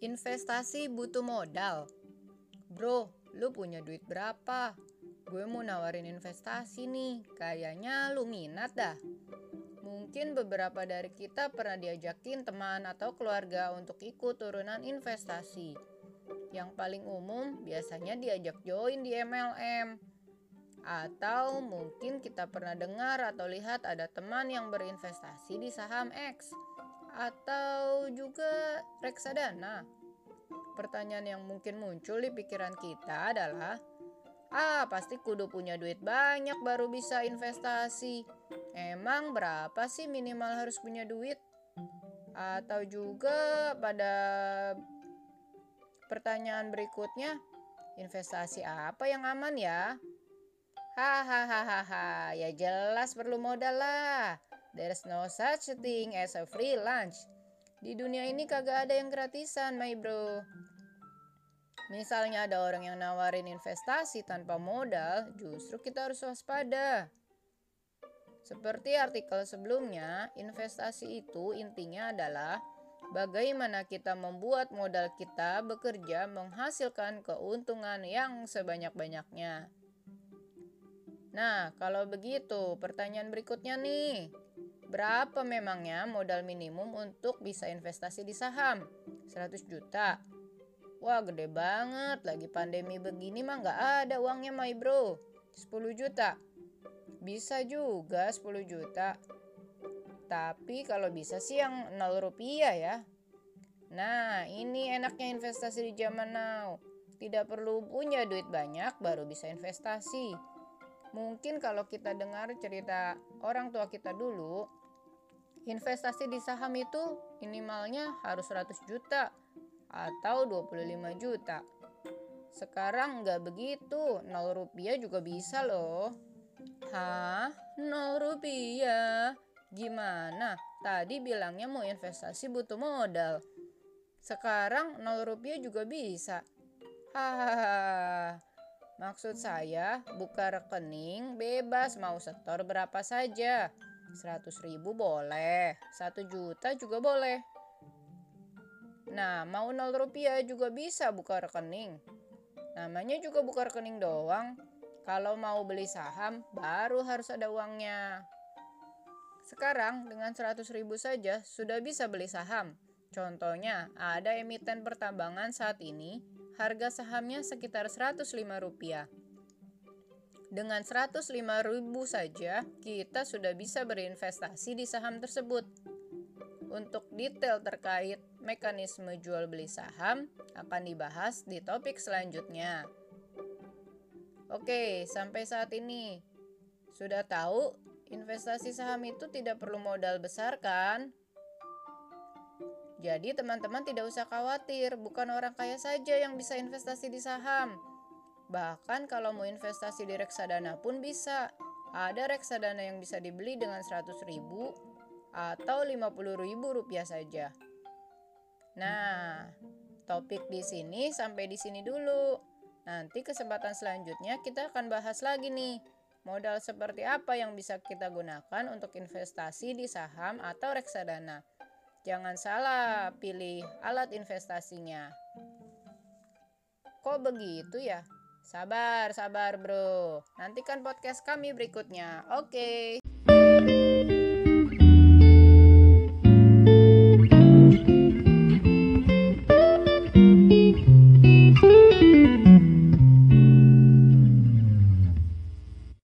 Investasi butuh modal. Bro, lu punya duit berapa? Gue mau nawarin investasi nih, kayaknya lu minat dah. Mungkin beberapa dari kita pernah diajakin teman atau keluarga untuk ikut turunan investasi. Yang paling umum biasanya diajak join di MLM. Atau mungkin kita pernah dengar atau lihat ada teman yang berinvestasi di saham X atau juga reksadana. Pertanyaan yang mungkin muncul di pikiran kita adalah, ah pasti kudu punya duit banyak baru bisa investasi. Emang berapa sih minimal harus punya duit? Atau juga pada pertanyaan berikutnya, investasi apa yang aman ya? Hahaha, ya jelas perlu modal lah. There's no such thing as a free lunch. Di dunia ini kagak ada yang gratisan, my bro. Misalnya ada orang yang nawarin investasi tanpa modal, justru kita harus waspada. Seperti artikel sebelumnya, investasi itu intinya adalah bagaimana kita membuat modal kita bekerja menghasilkan keuntungan yang sebanyak-banyaknya. Nah, kalau begitu, pertanyaan berikutnya nih. Berapa memangnya modal minimum untuk bisa investasi di saham? 100 juta. Wah gede banget, lagi pandemi begini mah nggak ada uangnya my bro. 10 juta. Bisa juga 10 juta. Tapi kalau bisa sih yang 0 rupiah ya. Nah ini enaknya investasi di zaman now. Tidak perlu punya duit banyak baru bisa investasi. Mungkin kalau kita dengar cerita orang tua kita dulu, Investasi di saham itu minimalnya harus 100 juta atau 25 juta. Sekarang nggak begitu, 0 rupiah juga bisa loh. Hah? 0 rupiah? Gimana? Tadi bilangnya mau investasi butuh modal. Sekarang 0 rupiah juga bisa. Hahaha. Maksud saya, buka rekening bebas mau setor berapa saja. 100 ribu boleh, 1 juta juga boleh. Nah, mau 0 rupiah juga bisa buka rekening. Namanya juga buka rekening doang. Kalau mau beli saham, baru harus ada uangnya. Sekarang dengan 100 ribu saja sudah bisa beli saham. Contohnya, ada emiten pertambangan saat ini, harga sahamnya sekitar 105 rupiah. Dengan 105 ribu saja, kita sudah bisa berinvestasi di saham tersebut. Untuk detail terkait mekanisme jual beli saham akan dibahas di topik selanjutnya. Oke, sampai saat ini sudah tahu investasi saham itu tidak perlu modal besar kan? Jadi teman-teman tidak usah khawatir, bukan orang kaya saja yang bisa investasi di saham Bahkan kalau mau investasi di reksadana pun bisa. Ada reksadana yang bisa dibeli dengan 100 ribu atau 50 ribu rupiah saja. Nah, topik di sini sampai di sini dulu. Nanti kesempatan selanjutnya kita akan bahas lagi nih. Modal seperti apa yang bisa kita gunakan untuk investasi di saham atau reksadana. Jangan salah pilih alat investasinya. Kok begitu ya? Sabar, sabar bro. Nantikan podcast kami berikutnya. Oke. Okay.